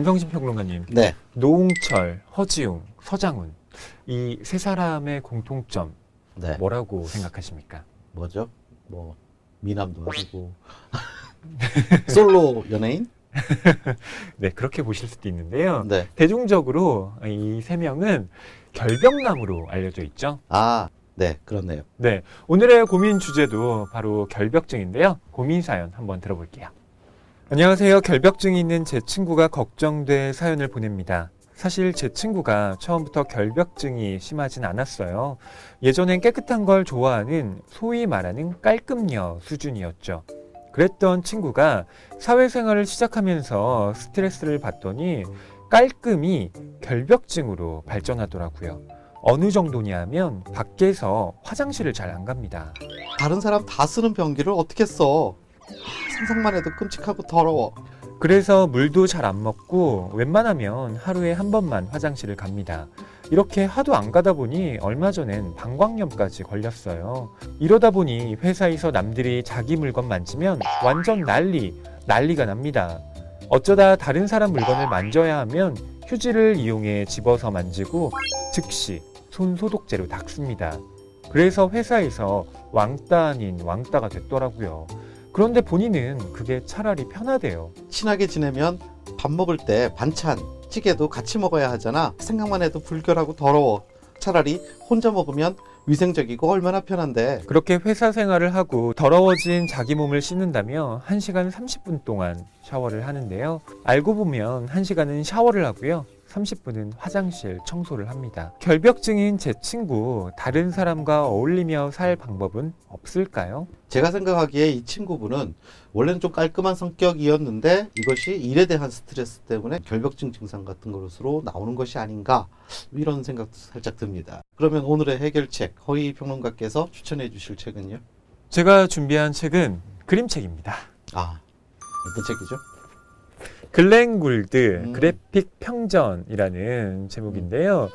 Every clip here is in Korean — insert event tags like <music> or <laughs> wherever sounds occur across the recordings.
김성신 평론가님, 네. 노홍철, 허지웅, 서장훈 이 세 사람의 공통점 네. 뭐라고 생각하십니까? 뭐죠? 뭐 미남도 아니고 <laughs> 솔로 연예인? <laughs> 네, 그렇게 보실 수도 있는데요. 네. 대중적으로 이 세 명은 결벽남으로 알려져 있죠. 아, 네, 그렇네요. 네, 오늘의 고민 주제도 바로 결벽증인데요. 고민 사연 한번 들어볼게요. 안녕하세요. 결벽증이 있는 제 친구가 걱정돼 사연을 보냅니다. 사실 제 친구가 처음부터 결벽증이 심하진 않았어요. 예전엔 깨끗한 걸 좋아하는 소위 말하는 깔끔녀 수준이었죠. 그랬던 친구가 사회생활을 시작하면서 스트레스를 받더니 깔끔이 결벽증으로 발전하더라고요. 어느 정도냐 하면 밖에서 화장실을 잘 안 갑니다. 다른 사람 다 쓰는 변기를 어떻게 써? 아, 상상만 해도 끔찍하고 더러워. 그래서 물도 잘 안 먹고 웬만하면 하루에 한 번만 화장실을 갑니다. 이렇게 하도 안 가다 보니 얼마 전엔 방광염까지 걸렸어요. 이러다 보니 회사에서 남들이 자기 물건 만지면 완전 난리, 난리가 납니다. 어쩌다 다른 사람 물건을 만져야 하면 휴지를 이용해 집어서 만지고 즉시 손 소독제로 닦습니다. 그래서 회사에서 왕따 아닌 왕따가 됐더라고요. 그런데 본인은 그게 차라리 편하대요. 친하게 지내면 밥 먹을 때 반찬, 찌개도 같이 먹어야 하잖아. 생각만 해도 불결하고 더러워. 차라리 혼자 먹으면 위생적이고 얼마나 편한데. 그렇게 회사 생활을 하고 더러워진 자기 몸을 씻는다며 1시간 30분 동안 샤워를 하는데요. 알고 보면 1시간은 샤워를 하고요. 30분은 화장실 청소를 합니다. 결벽증인 제 친구, 다른 사람과 어울리며 살 방법은 없을까요? 제가 생각하기에 이 친구분은 원래는 좀 깔끔한 성격이었는데 이것이 일에 대한 스트레스 때문에 결벽증 증상 같은 것으로 나오는 것이 아닌가 이런 생각도 살짝 듭니다. 그러면 오늘의 해결책 허희 평론가께서 추천해 주실 책은요? 제가 준비한 책은 그림책입니다. 아 어떤 책이죠? 글렌 굴드 음. 그래픽 평전이라는 제목인데요.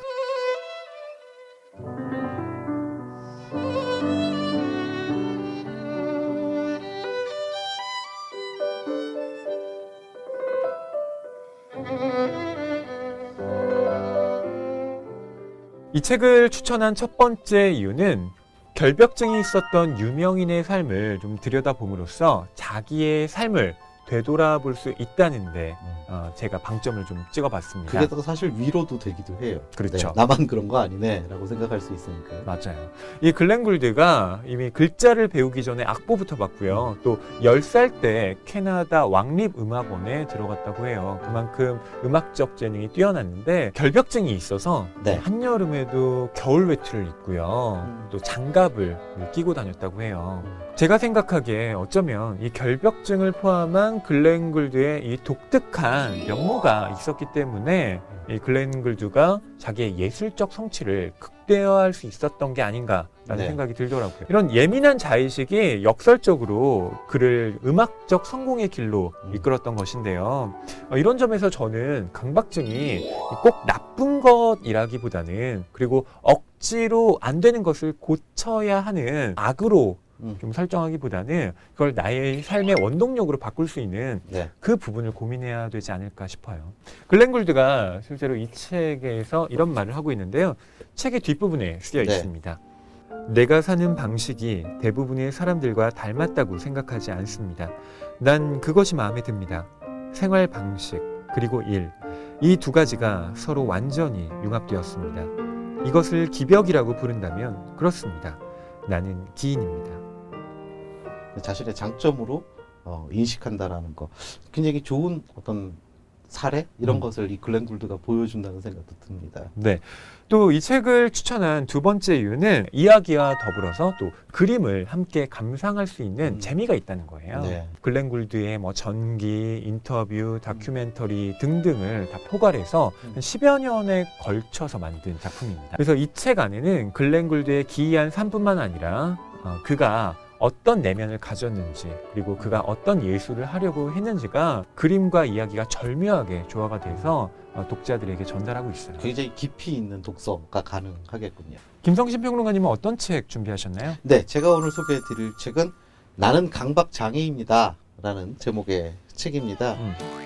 이 책을 추천한 첫 번째 이유는 결벽증이 있었던 유명인의 삶을 좀 들여다봄으로써 자기의 삶을 되돌아볼 수 있다는데 어, 제가 방점을 좀 찍어봤습니다. 그게 또 사실 위로도 되기도 해요. 그렇죠. 네, 나만 그런 거 아니네라고 생각할 수 있으니까요. 맞아요. 이 글렌 굴드가 이미 글자를 배우기 전에 악보부터 봤고요. 또 10살 때 캐나다 왕립 음악원에 들어갔다고 해요. 그만큼 음악적 재능이 뛰어났는데 결벽증이 있어서 네. 한여름에도 겨울 외투를 입고요. 음. 또 장갑을 끼고 다녔다고 해요. 음. 제가 생각하기에 어쩌면 이 결벽증을 포함한 글렌 굴드의 이 독특한 면모가 있었기 때문에 이 글렌 굴드가 자기의 예술적 성취를 극대화할 수 있었던 게 아닌가라는 네. 생각이 들더라고요. 이런 예민한 자의식이 역설적으로 그를 음악적 성공의 길로 음. 이끌었던 것인데요. 어, 이런 점에서 저는 강박증이 꼭 나쁜 것이라기보다는 그리고 억지로 안 되는 것을 고쳐야 하는 악으로 음. 좀 설정하기보다는 그걸 나의 삶의 원동력으로 바꿀 수 있는 네. 그 부분을 고민해야 되지 않을까 싶어요. 글렌 굴드가 실제로 이 책에서 이런 말을 하고 있는데요. 책의 뒷부분에 쓰여 네. 있습니다. 내가 사는 방식이 대부분의 사람들과 닮았다고 생각하지 않습니다. 난 그것이 마음에 듭니다. 생활 방식, 그리고 일. 이 두 가지가 서로 완전히 융합되었습니다. 이것을 기벽이라고 부른다면 그렇습니다. 나는 기인입니다. 자신의 장점으로 어, 인식한다라는 거 굉장히 좋은 어떤 사례 이런 음. 것을 이 글렌 굴드가 보여준다는 생각도 듭니다. 네. 또 이 책을 추천한 두 번째 이유는 이야기와 더불어서 또 그림을 함께 감상할 수 있는 음. 재미가 있다는 거예요. 네. 글렌 굴드의 뭐 전기, 인터뷰, 다큐멘터리 등등을 다 포괄해서 음. 한 10여 년에 걸쳐서 만든 작품입니다. 그래서 이 책 안에는 글렌 굴드의 기이한 삶뿐만 아니라 어, 그가 어떤 내면을 가졌는지 그리고 그가 어떤 예술을 하려고 했는지가 그림과 이야기가 절묘하게 조화가 돼서 어, 독자들에게 전달하고 있어요. 굉장히 깊이 있는 독서가 가능하겠군요. 김성신 평론가님은 어떤 책 준비하셨나요? 네, 제가 오늘 소개해드릴 책은 나는 강박 장애입니다라는 제목의 책입니다. 음.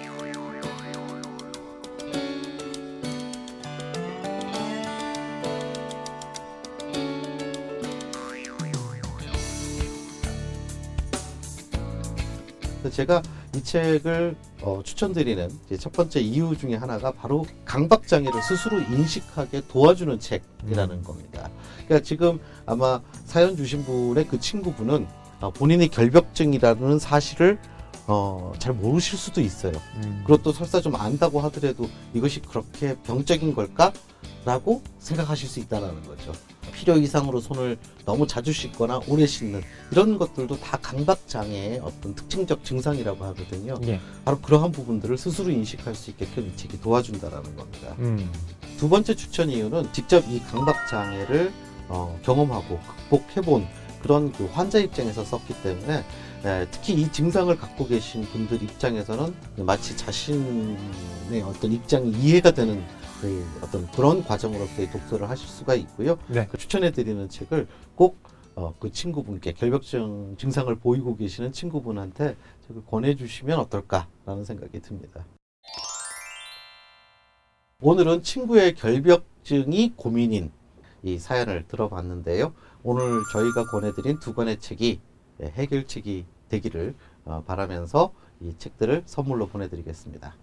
제가 이 책을 어, 추천드리는 첫 번째 이유 중에 하나가 바로 강박 장애를 스스로 인식하게 도와주는 책이라는 음. 겁니다. 그러니까 지금 아마 사연 주신 분의 그 친구분은 어, 본인이 결벽증이라는 사실을 어, 잘 모르실 수도 있어요. 음. 그리고 또 설사 좀 안다고 하더라도 이것이 그렇게 병적인 걸까? 라고 생각하실 수 있다는 거죠. 필요 이상으로 손을 너무 자주 씻거나 오래 씻는 이런 것들도 다 강박장애의 어떤 특징적 증상이라고 하거든요. 예. 바로 그러한 부분들을 스스로 인식할 수 있게끔 이 책이 도와준다라는 겁니다. 음. 두 번째 추천 이유는 직접 이 강박장애를 어, 경험하고 극복해본 그런 그 환자 입장에서 썼기 때문에 에, 특히 이 증상을 갖고 계신 분들 입장에서는 마치 자신의 어떤 입장이 이해가 되는 그 어떤 그런 과정으로서의 독서를 하실 수가 있고요. 네. 그 추천해드리는 책을 꼭 어, 그 친구분께 결벽증 증상을 보이고 계시는 친구분한테 책을 권해주시면 어떨까라는 생각이 듭니다. 오늘은 친구의 결벽증이 고민인 이 사연을 들어봤는데요. 오늘 저희가 권해드린 두 권의 책이 예, 해결책이 되기를 어, 바라면서 이 책들을 선물로 보내드리겠습니다.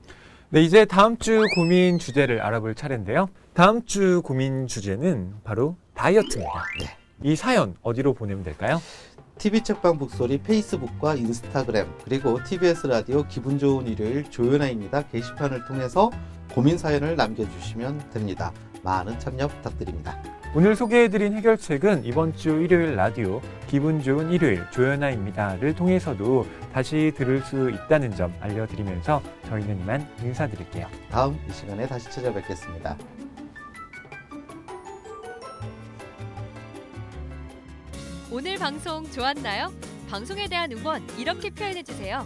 네, 이제 다음 주 고민 주제를 알아볼 차례인데요. 다음 주 고민 주제는 바로 다이어트입니다. 네. 이 사연 어디로 보내면 될까요? TV 책방 북소리 페이스북과 인스타그램 그리고 TBS 라디오 기분 좋은 일요일 조연아입니다 게시판을 통해서 고민 사연을 남겨주시면 됩니다. 많은 참여 부탁드립니다. 오늘 소개해드린 해결책은 이번 주 일요일 라디오 기분 좋은 일요일 조연아입니다를 통해서도 다시 들을 수 있다는 점 알려드리면서 저희는 이만 인사드릴게요. 다음 이 시간에 다시 찾아뵙겠습니다. 오늘 방송 좋았나요? 방송에 대한 응원 이렇게 표현해 주세요.